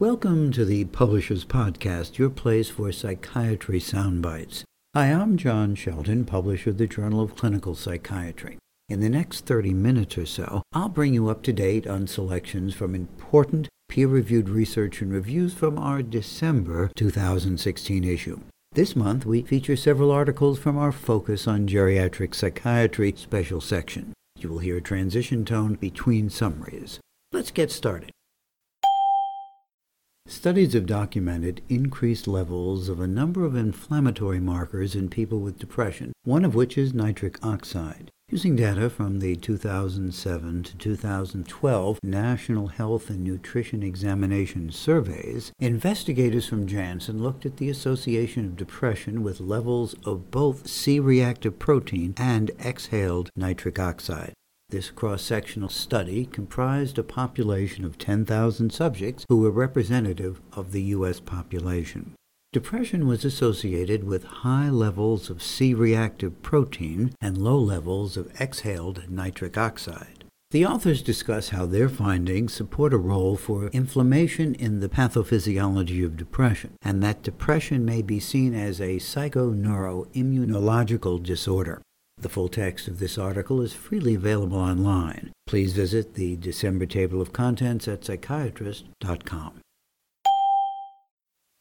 Welcome to the Publishers Podcast, your place for psychiatry soundbites. Hi, I'm John Shelton, publisher of the Journal of Clinical Psychiatry. In the next 30 minutes or so, I'll bring you up to date on selections from important peer reviewed research and reviews from our December 2016 issue. This month, we feature several articles from our Focus on Geriatric Psychiatry special section. You will hear a transition tone between summaries. Let's get started. Studies have documented increased levels of a number of inflammatory markers in people with depression, one of which is nitric oxide. Using data from the 2007 to 2012 National Health and Nutrition Examination Surveys, investigators from Janssen looked at the association of depression with levels of both C-reactive protein and exhaled nitric oxide. This cross sectional study comprised a population of 10,000 subjects who were representative of the U.S. population. Depression was associated with high levels of C reactive protein and low levels of exhaled nitric oxide. The authors discuss how their findings support a role for inflammation in the pathophysiology of depression, and that depression may be seen as a psychoneuroimmunological disorder. The full text of this article is freely available online. Please visit the December table of contents at psychiatrist.com.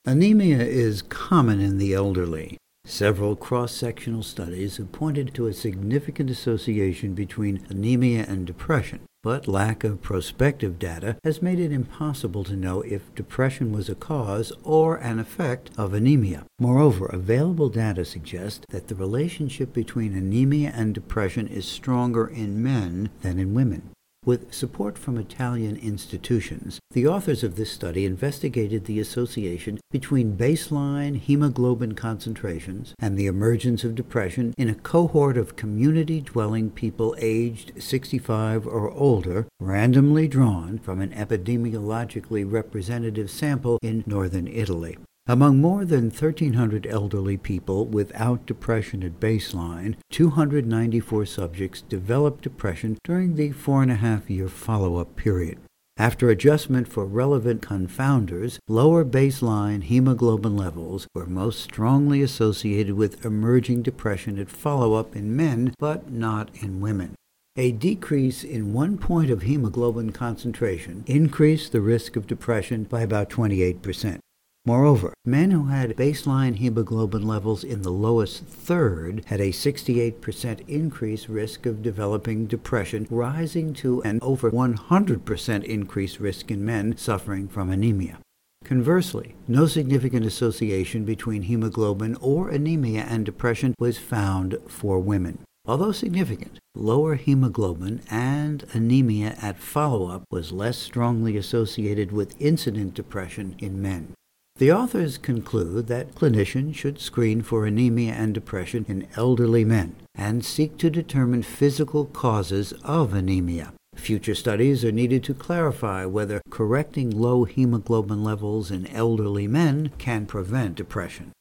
Anemia is common in the elderly. Several cross-sectional studies have pointed to a significant association between anemia and depression, but lack of prospective data has made it impossible to know if depression was a cause or an effect of anemia. Moreover, available data suggest that the relationship between anemia and depression is stronger in men than in women. With support from Italian institutions, the authors of this study investigated the association between baseline hemoglobin concentrations and the emergence of depression in a cohort of community dwelling people aged 65 or older, randomly drawn from an epidemiologically representative sample in northern Italy. Among more than 1,300 elderly people without depression at baseline, 294 subjects developed depression during the four and a half year follow up period. After adjustment for relevant confounders, lower baseline hemoglobin levels were most strongly associated with emerging depression at follow up in men, but not in women. A decrease in one point of hemoglobin concentration increased the risk of depression by about 28%. Moreover, men who had baseline hemoglobin levels in the lowest third had a 68% increased risk of developing depression, rising to an over 100% increased risk in men suffering from anemia. Conversely, no significant association between hemoglobin or anemia and depression was found for women. Although significant, lower hemoglobin and anemia at follow up was less strongly associated with incident depression in men. The authors conclude that clinicians should screen for anemia and depression in elderly men and seek to determine physical causes of anemia. Future studies are needed to clarify whether correcting low hemoglobin levels in elderly men can prevent depression.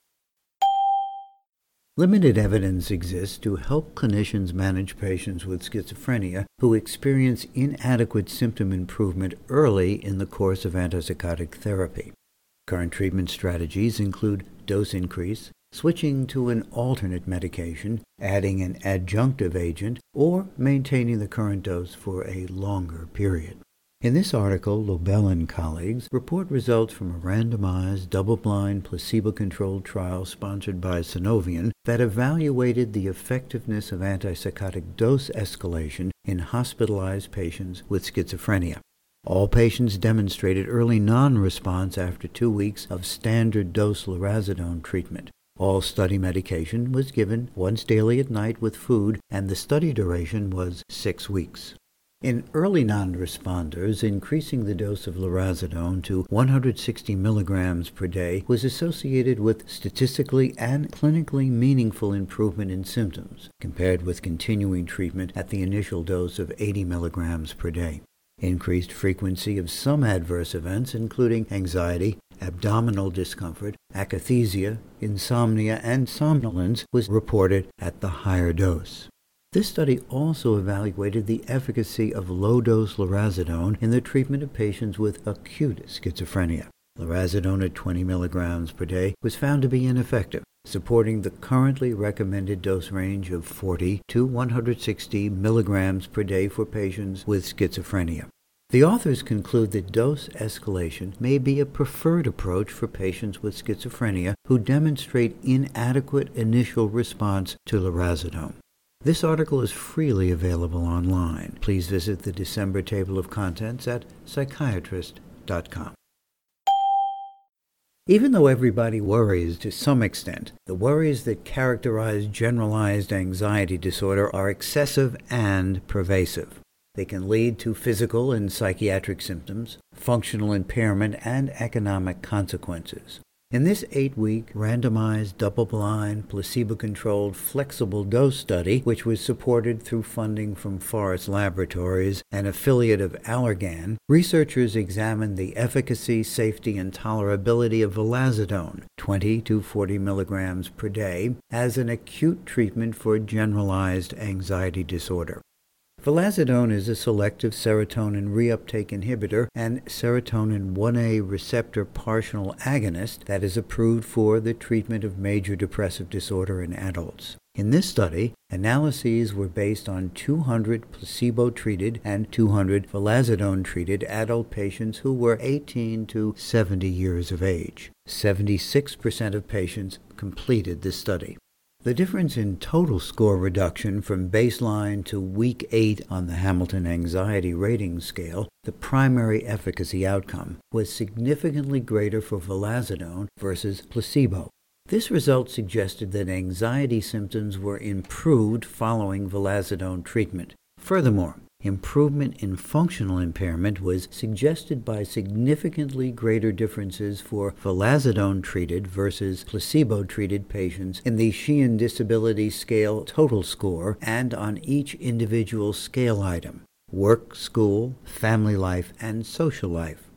Limited evidence exists to help clinicians manage patients with schizophrenia who experience inadequate symptom improvement early in the course of antipsychotic therapy. Current treatment strategies include dose increase, switching to an alternate medication, adding an adjunctive agent, or maintaining the current dose for a longer period. In this article, Loebel and colleagues report results from a randomized, double-blind, placebo-controlled trial sponsored by Sunovion that evaluated the effectiveness of antipsychotic dose escalation in hospitalized patients with schizophrenia. All patients demonstrated early non-response after two weeks of standard dose lurasidone treatment. All study medication was given once daily at night with food, and the study duration was six weeks. In early non-responders, increasing the dose of lurasidone to 160 milligrams per day was associated with statistically and clinically meaningful improvement in symptoms compared with continuing treatment at the initial dose of 80 milligrams per day. Increased frequency of some adverse events, including anxiety, abdominal discomfort, akathisia, insomnia, and somnolence, was reported at the higher dose. This study also evaluated the efficacy of low dose lurasidone in the treatment of patients with acute schizophrenia. Lurasidone at 20 milligrams per day was found to be ineffective, supporting the currently recommended dose range of 40 to 160 milligrams per day for patients with schizophrenia. The authors conclude that dose escalation may be a preferred approach for patients with schizophrenia who demonstrate inadequate initial response to lurasidone. This article is freely available online. Please visit the December table of contents at psychiatrist.com. Even though everybody worries to some extent, the worries that characterize generalized anxiety disorder are excessive and pervasive. They can lead to physical and psychiatric symptoms, functional impairment, and economic consequences. In this eight week, randomized, double blind, placebo controlled, flexible dose study, which was supported through funding from Forest Laboratories, an affiliate of Allergan, researchers examined the efficacy, safety, and tolerability of vilazodone, 20 to 40 milligrams per day, as an acute treatment for generalized anxiety disorder. Vilazodone is a selective serotonin reuptake inhibitor and serotonin 1A receptor partial agonist that is approved for the treatment of major depressive disorder in adults. In this study, analyses were based on 200 placebo treated and 200 vilazodone treated adult patients who were 18 to 70 years of age. 76% of patients completed the study. The difference in total score reduction from baseline to week 8 on the Hamilton Anxiety Rating Scale, the primary efficacy outcome, was significantly greater for vilazodone versus placebo. This result suggested that anxiety symptoms were improved following vilazodone treatment. Furthermore, Improvement in functional impairment was suggested by significantly greater differences for vilazodone treated versus placebo treated patients in the Sheehan Disability Scale total score and on each individual scale item work, school, family life, and social life.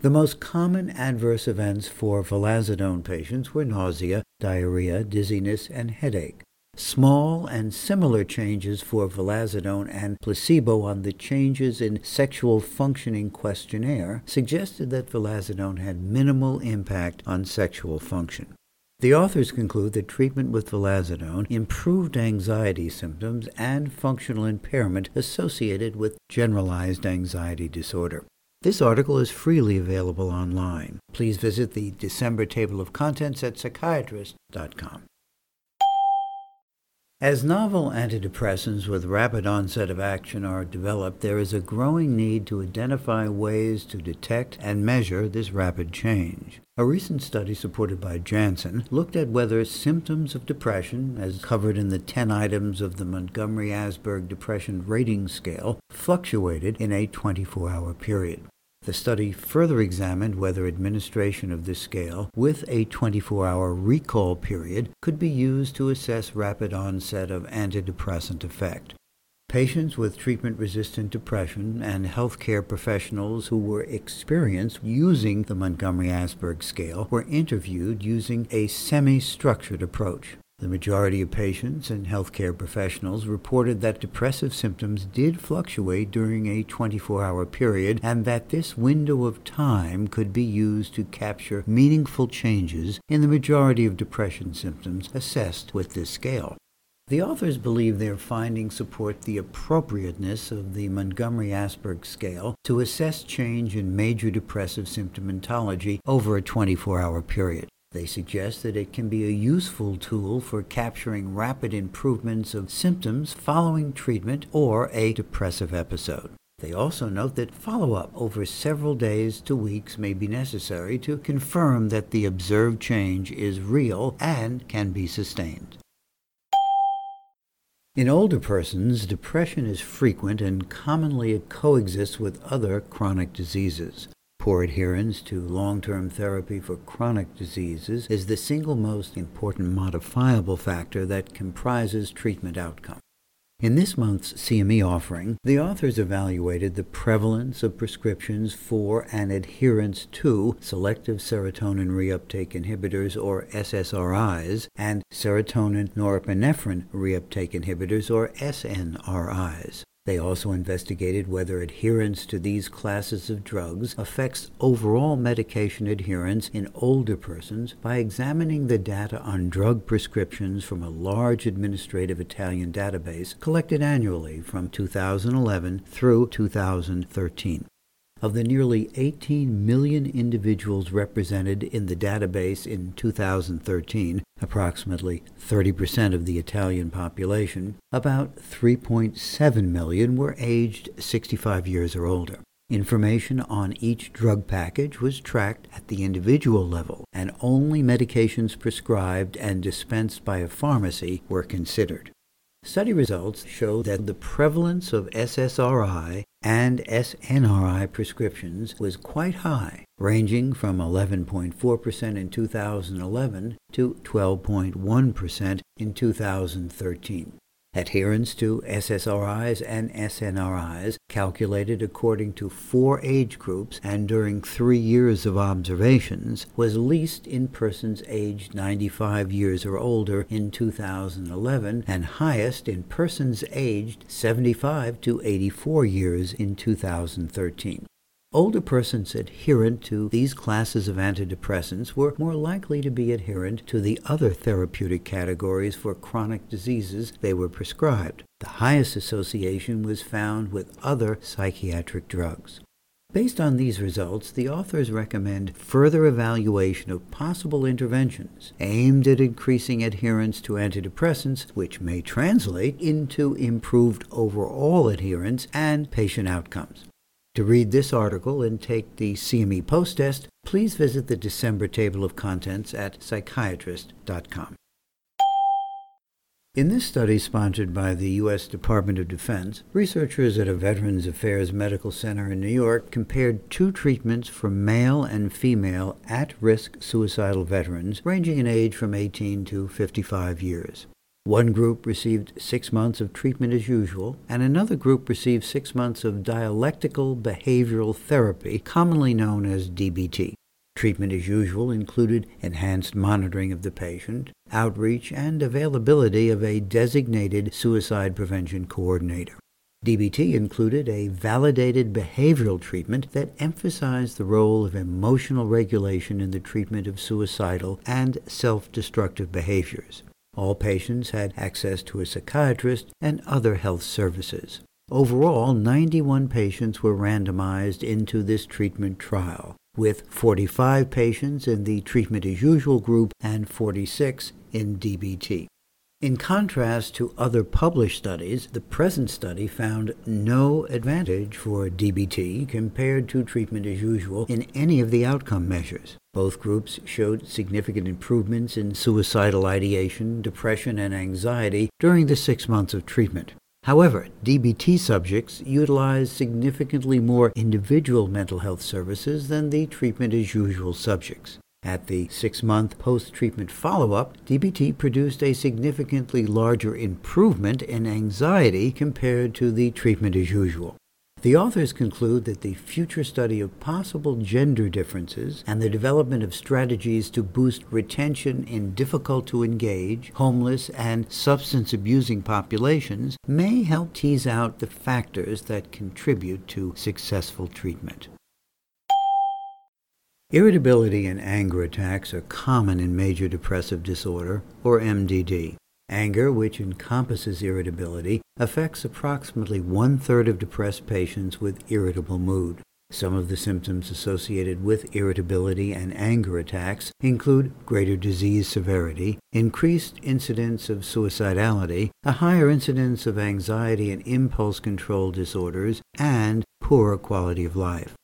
The most common adverse events for vilazodone patients were nausea, diarrhea, dizziness, and headache. Small and similar changes for vilazodone and placebo on the changes in sexual functioning questionnaire suggested that vilazodone had minimal impact on sexual function. The authors conclude that treatment with vilazodone improved anxiety symptoms and functional impairment associated with generalized anxiety disorder. This article is freely available online. Please visit the December table of contents at psychiatrist.com. As novel antidepressants with rapid onset of action are developed, there is a growing need to identify ways to detect and measure this rapid change. A recent study supported by Janssen looked at whether symptoms of depression, as covered in the 10 items of the Montgomery Asberg Depression Rating Scale, fluctuated in a 24 hour period. The study further examined whether administration of this scale with a 24 hour recall period could be used to assess rapid onset of antidepressant effect. Patients with treatment resistant depression and healthcare professionals who were experienced using the Montgomery Asberg scale were interviewed using a semi structured approach. The majority of patients and healthcare professionals reported that depressive symptoms did fluctuate during a 24 hour period and that this window of time could be used to capture meaningful changes in the majority of depression symptoms assessed with this scale. The authors believe their findings support the appropriateness of the Montgomery Asberg scale to assess change in major depressive symptomatology over a 24 hour period. They suggest that it can be a useful tool for capturing rapid improvements of symptoms following treatment or a depressive episode. They also note that follow up over several days to weeks may be necessary to confirm that the observed change is real and can be sustained. In older persons, depression is frequent and commonly coexists with other chronic diseases. Poor adherence to long term therapy for chronic diseases is the single most important modifiable factor that comprises treatment outcome. In this month's CME offering, the authors evaluated the prevalence of prescriptions for and adherence to selective serotonin reuptake inhibitors or SSRIs and serotonin norepinephrine reuptake inhibitors or SNRIs. They also investigated whether adherence to these classes of drugs affects overall medication adherence in older persons by examining the data on drug prescriptions from a large administrative Italian database collected annually from 2011 through 2013. Of the nearly 18 million individuals represented in the database in 2013, approximately 30% of the Italian population, about 3.7 million were aged 65 years or older. Information on each drug package was tracked at the individual level, and only medications prescribed and dispensed by a pharmacy were considered. Study results show that the prevalence of SSRI and SNRI prescriptions was quite high, ranging from 11.4% in 2011 to 12.1% in 2013. Adherence to SSRIs and SNRIs, calculated according to four age groups and during three years of observations, was least in persons aged 95 years or older in 2011 and highest in persons aged 75 to 84 years in 2013. Older persons adherent to these classes of antidepressants were more likely to be adherent to the other therapeutic categories for chronic diseases they were prescribed. The highest association was found with other psychiatric drugs. Based on these results, the authors recommend further evaluation of possible interventions aimed at increasing adherence to antidepressants, which may translate into improved overall adherence and patient outcomes. To read this article and take the CME post test, please visit the December table of contents at psychiatrist.com. In this study sponsored by the U.S. Department of Defense, researchers at a Veterans Affairs Medical Center in New York compared two treatments for male and female at risk suicidal veterans ranging in age from 18 to 55 years. One group received six months of treatment as usual, and another group received six months of dialectical behavioral therapy, commonly known as DBT. Treatment as usual included enhanced monitoring of the patient, outreach, and availability of a designated suicide prevention coordinator. DBT included a validated behavioral treatment that emphasized the role of emotional regulation in the treatment of suicidal and self destructive behaviors. All patients had access to a psychiatrist and other health services. Overall, 91 patients were randomized into this treatment trial, with 45 patients in the treatment as usual group and 46 in DBT. In contrast to other published studies, the present study found no advantage for DBT compared to treatment as usual in any of the outcome measures. Both groups showed significant improvements in suicidal ideation, depression, and anxiety during the six months of treatment. However, DBT subjects utilized significantly more individual mental health services than the treatment as usual subjects. At the six month post treatment follow up, DBT produced a significantly larger improvement in anxiety compared to the treatment as usual. The authors conclude that the future study of possible gender differences and the development of strategies to boost retention in difficult to engage, homeless, and substance abusing populations may help tease out the factors that contribute to successful treatment. Irritability and anger attacks are common in major depressive disorder, or MDD. Anger, which encompasses irritability, affects approximately one third of depressed patients with irritable mood. Some of the symptoms associated with irritability and anger attacks include greater disease severity, increased incidence of suicidality, a higher incidence of anxiety and impulse control disorders, and poorer quality of life.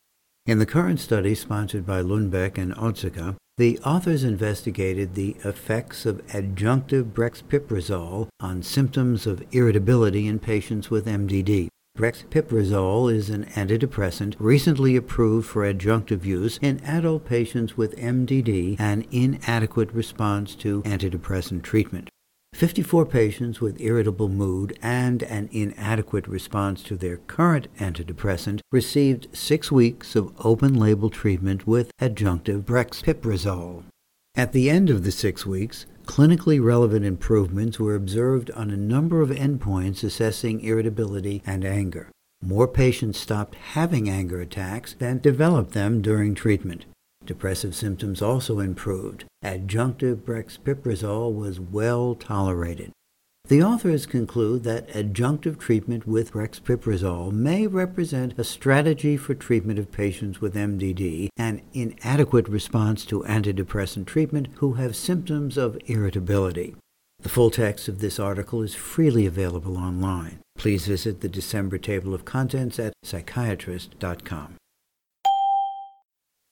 In the current study sponsored by Lundbeck and Otsuka, the authors investigated the effects of adjunctive brexpiprazole on symptoms of irritability in patients with MDD. Brexpiprazole is an antidepressant recently approved for adjunctive use in adult patients with MDD and inadequate response to antidepressant treatment. 54 patients with irritable mood and an inadequate response to their current antidepressant received six weeks of open label treatment with adjunctive brexpiprazole. At the end of the six weeks, Clinically relevant improvements were observed on a number of endpoints assessing irritability and anger. More patients stopped having anger attacks than developed them during treatment. Depressive symptoms also improved. Adjunctive brexpiprazole was well tolerated. The authors conclude that adjunctive treatment with brexpiprazole may represent a strategy for treatment of patients with MDD, an inadequate response to antidepressant treatment who have symptoms of irritability. The full text of this article is freely available online. Please visit the December table of contents at psychiatrist.com.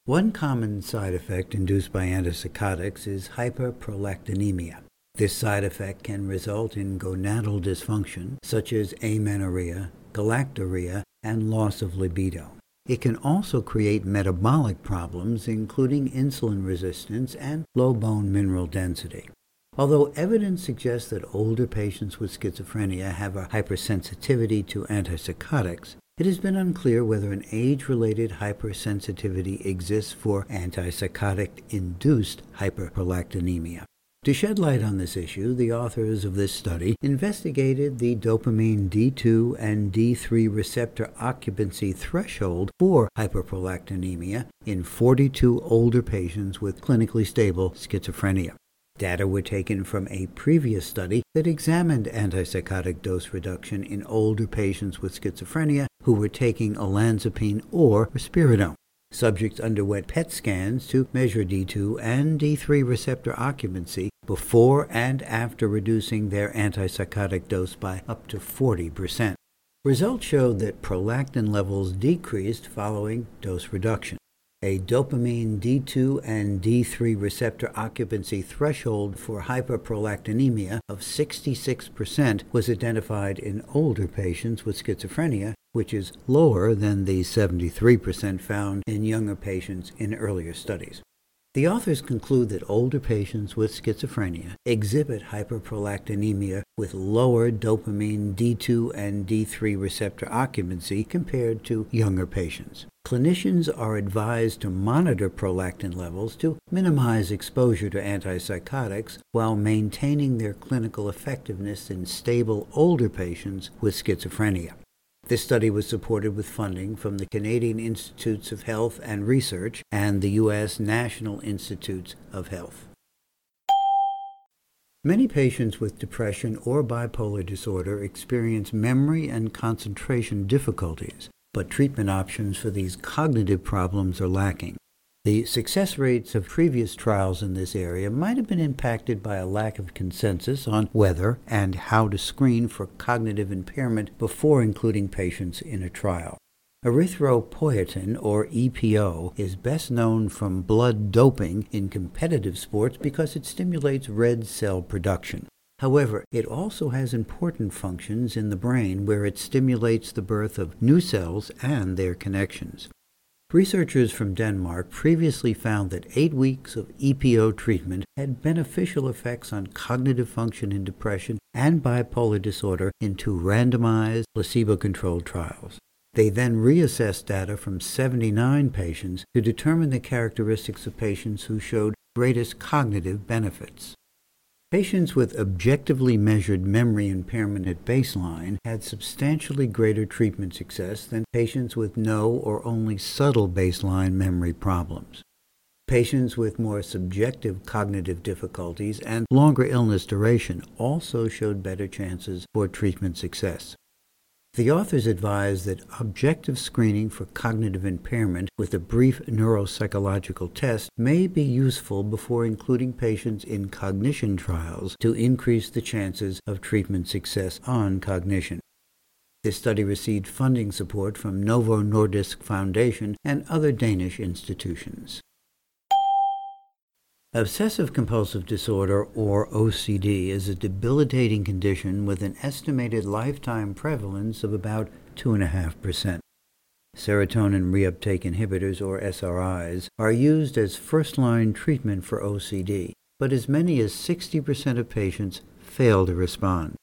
One common side effect induced by antipsychotics is hyperprolactinemia. This side effect can result in gonadal dysfunction, such as amenorrhea, galactorrhea, and loss of libido. It can also create metabolic problems, including insulin resistance and low bone mineral density. Although evidence suggests that older patients with schizophrenia have a hypersensitivity to antipsychotics, it has been unclear whether an age related hypersensitivity exists for antipsychotic induced hyperprolactinemia. To shed light on this issue, the authors of this study investigated the dopamine D2 and D3 receptor occupancy threshold for hyperprolactinemia in 42 older patients with clinically stable schizophrenia. Data were taken from a previous study that examined antipsychotic dose reduction in older patients with schizophrenia who were taking olanzapine or risperidone. Subjects underwent PET scans to measure D2 and D3 receptor occupancy before and after reducing their antipsychotic dose by up to 40%. Results showed that prolactin levels decreased following dose reduction. A dopamine D2 and D3 receptor occupancy threshold for hyperprolactinemia of 66% was identified in older patients with schizophrenia which is lower than the 73% found in younger patients in earlier studies. The authors conclude that older patients with schizophrenia exhibit hyperprolactinemia with lower dopamine D2 and D3 receptor occupancy compared to younger patients. Clinicians are advised to monitor prolactin levels to minimize exposure to antipsychotics while maintaining their clinical effectiveness in stable older patients with schizophrenia. This study was supported with funding from the Canadian Institutes of Health and Research and the U.S. National Institutes of Health. Many patients with depression or bipolar disorder experience memory and concentration difficulties, but treatment options for these cognitive problems are lacking. The success rates of previous trials in this area might have been impacted by a lack of consensus on whether and how to screen for cognitive impairment before including patients in a trial. Erythropoietin, or EPO, is best known from blood doping in competitive sports because it stimulates red cell production. However, it also has important functions in the brain where it stimulates the birth of new cells and their connections. Researchers from Denmark previously found that eight weeks of EPO treatment had beneficial effects on cognitive function in depression and bipolar disorder in two randomized, placebo controlled trials. They then reassessed data from 79 patients to determine the characteristics of patients who showed greatest cognitive benefits. Patients with objectively measured memory impairment at baseline had substantially greater treatment success than patients with no or only subtle baseline memory problems. Patients with more subjective cognitive difficulties and longer illness duration also showed better chances for treatment success. The authors advise that objective screening for cognitive impairment with a brief neuropsychological test may be useful before including patients in cognition trials to increase the chances of treatment success on cognition. This study received funding support from Novo Nordisk Foundation and other Danish institutions. Obsessive compulsive disorder, or OCD, is a debilitating condition with an estimated lifetime prevalence of about 2.5%. Serotonin reuptake inhibitors, or SRIs, are used as first line treatment for OCD, but as many as 60% of patients fail to respond.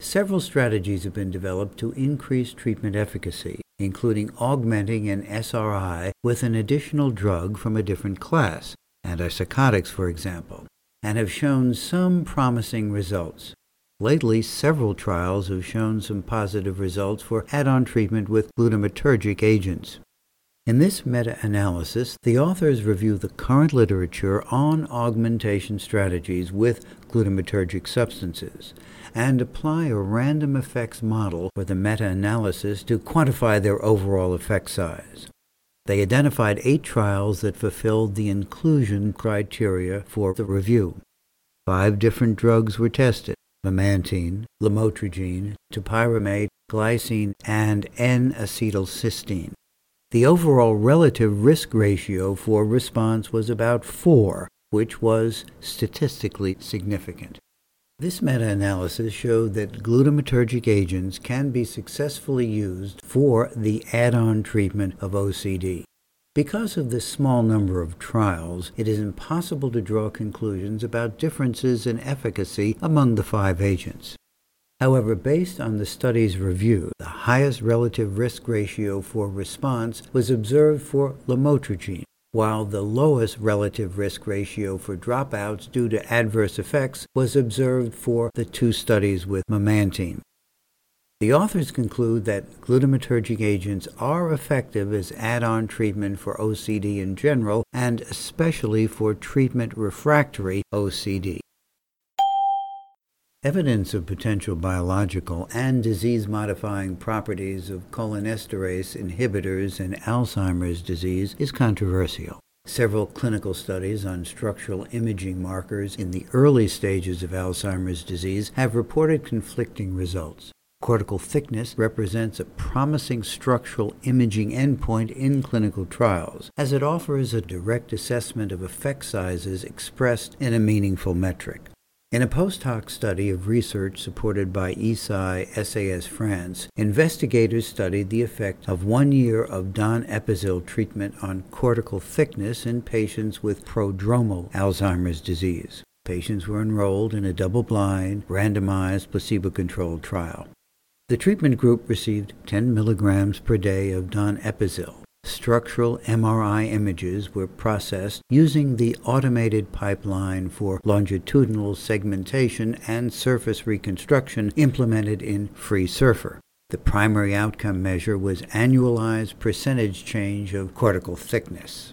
Several strategies have been developed to increase treatment efficacy, including augmenting an SRI with an additional drug from a different class, antipsychotics, for example. and have shown some promising results. Lately, several trials have shown some positive results for add on treatment with glutamatergic agents. In this meta analysis, the authors review the current literature on augmentation strategies with glutamatergic substances and apply a random effects model for the meta analysis to quantify their overall effect size. They identified eight trials that fulfilled the inclusion criteria for the review. Five different drugs were tested memantine, lamotrigine, topiramate, glycine, and N-acetylcysteine. The overall relative risk ratio for response was about 4, which was statistically significant. This meta-analysis showed that glutamatergic agents can be successfully used for the add-on treatment of OCD. Because of this small number of trials, it is impossible to draw conclusions about differences in efficacy among the five agents. However, based on the study's review, the highest relative risk ratio for response was observed for lamotrigine, while the lowest relative risk ratio for dropouts due to adverse effects was observed for the two studies with memantine. The authors conclude that glutamatergic agents are effective as add on treatment for OCD in general and especially for treatment refractory OCD. Evidence of potential biological and disease modifying properties of cholinesterase inhibitors in Alzheimer's disease is controversial. Several clinical studies on structural imaging markers in the early stages of Alzheimer's disease have reported conflicting results. Cortical thickness represents a promising structural imaging endpoint in clinical trials, as it offers a direct assessment of effect sizes expressed in a meaningful metric. In a post hoc study of research supported by Eisai SAS France, investigators studied the effect of one year of donepezil treatment on cortical thickness in patients with prodromal Alzheimer's disease. Patients were enrolled in a double blind, randomized, placebo controlled trial. The treatment group received 10 milligrams per day of donepezil structural MRI images were processed using the automated pipeline for longitudinal segmentation and surface reconstruction implemented in FreeSurfer. The primary outcome measure was annualized percentage change of cortical thickness.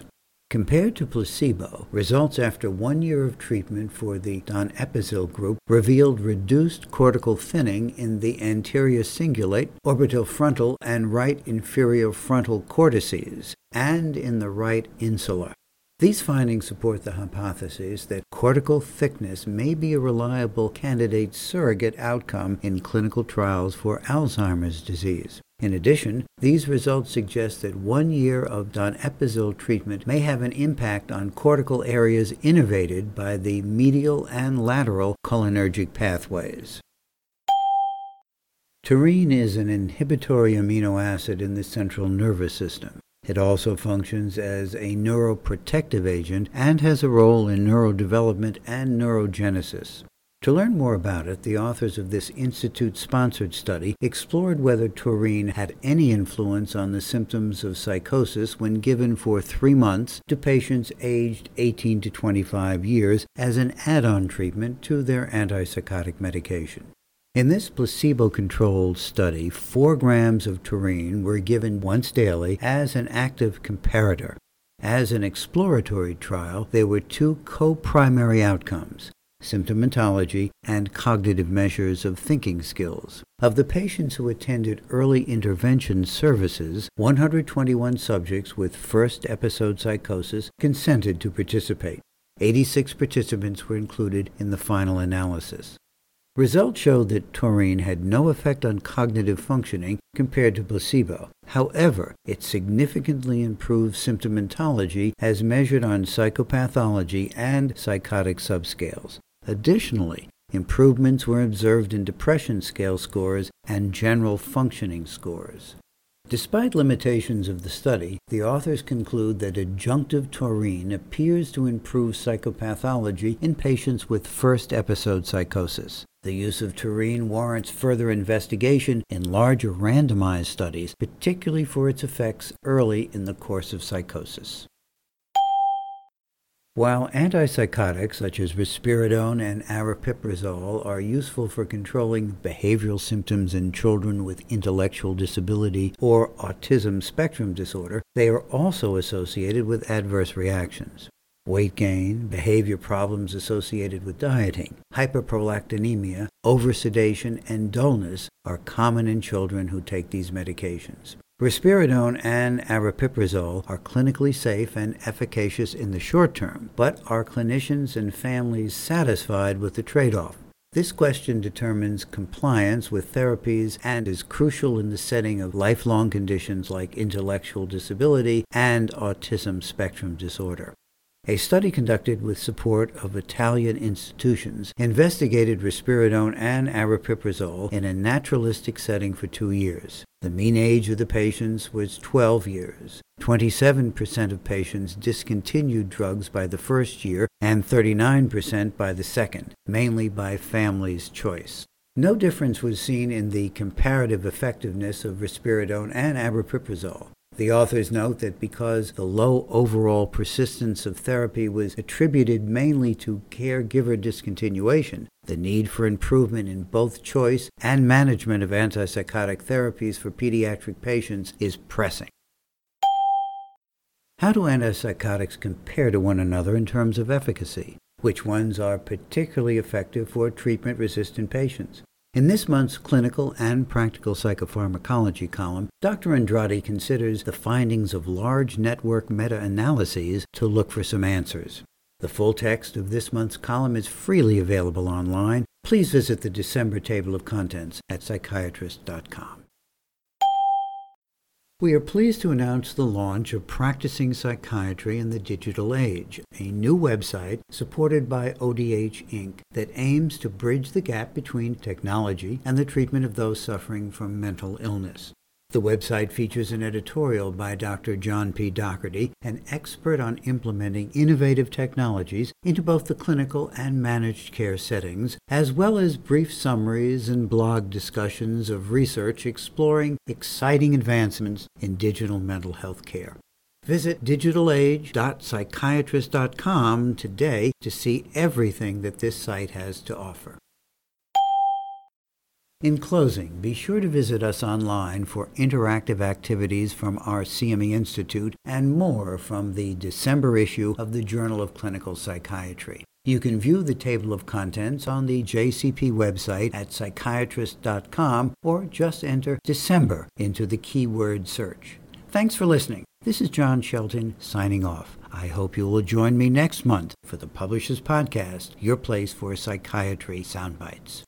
Compared to placebo, results after one year of treatment for the donepezil group revealed reduced cortical thinning in the anterior cingulate, orbital frontal, and right inferior frontal cortices, and in the right insula. These findings support the hypothesis that cortical thickness may be a reliable candidate surrogate outcome in clinical trials for Alzheimer's disease. In addition, these results suggest that one year of donepezil treatment may have an impact on cortical areas innervated by the medial and lateral cholinergic pathways. Taurine is an inhibitory amino acid in the central nervous system. It also functions as a neuroprotective agent and has a role in neurodevelopment and neurogenesis. To learn more about it, the authors of this Institute sponsored study explored whether taurine had any influence on the symptoms of psychosis when given for three months to patients aged 18 to 25 years as an add on treatment to their antipsychotic medication. In this placebo controlled study, 4 grams of taurine were given once daily as an active comparator. As an exploratory trial, there were two co primary outcomes symptomatology, and cognitive measures of thinking skills. Of the patients who attended early intervention services, 121 subjects with first episode psychosis consented to participate. 86 participants were included in the final analysis. Results showed that taurine had no effect on cognitive functioning compared to placebo. However, it significantly improved symptomatology as measured on psychopathology and psychotic subscales. Additionally, improvements were observed in depression scale scores and general functioning scores. Despite limitations of the study, the authors conclude that adjunctive taurine appears to improve psychopathology in patients with first episode psychosis. The use of taurine warrants further investigation in larger randomized studies, particularly for its effects early in the course of psychosis. While antipsychotics such as risperidone and aripiprazole are useful for controlling behavioral symptoms in children with intellectual disability or autism spectrum disorder, they are also associated with adverse reactions. Weight gain, behavior problems associated with dieting, hyperprolactinemia, oversedation, and dullness are common in children who take these medications. Risperidone and aripiprazole are clinically safe and efficacious in the short term, but are clinicians and families satisfied with the trade-off? This question determines compliance with therapies and is crucial in the setting of lifelong conditions like intellectual disability and autism spectrum disorder. A study conducted with support of Italian institutions investigated risperidone and aripiprazole in a naturalistic setting for two years. The mean age of the patients was 12 years. 27% of patients discontinued drugs by the first year and 39% by the second, mainly by family's choice. No difference was seen in the comparative effectiveness of risperidone and aripiprazole. The authors note that because the low overall persistence of therapy was attributed mainly to caregiver discontinuation, the need for improvement in both choice and management of antipsychotic therapies for pediatric patients is pressing. How do antipsychotics compare to one another in terms of efficacy? Which ones are particularly effective for treatment resistant patients? In this month's Clinical and Practical Psychopharmacology column, Dr. Andrade considers the findings of large network meta analyses to look for some answers. The full text of this month's column is freely available online. Please visit the December table of contents at psychiatrist.com. We are pleased to announce the launch of Practicing Psychiatry in the Digital Age, a new website supported by ODH Inc. that aims to bridge the gap between technology and the treatment of those suffering from mental illness. The website features an editorial by Dr. John P. Docherty, an expert on implementing innovative technologies into both the clinical and managed care settings, as well as brief summaries and blog discussions of research exploring exciting advancements in digital mental health care. Visit digitalage.psychiatrist.com today to see everything that this site has to offer. In closing, be sure to visit us online for interactive activities from our CME Institute and more from the December issue of the Journal of Clinical Psychiatry. You can view the table of contents on the JCP website at psychiatrist.com or just enter December into the keyword search. Thanks for listening. This is John Shelton signing off. I hope you will join me next month for the Publishers Podcast, your place for psychiatry soundbites.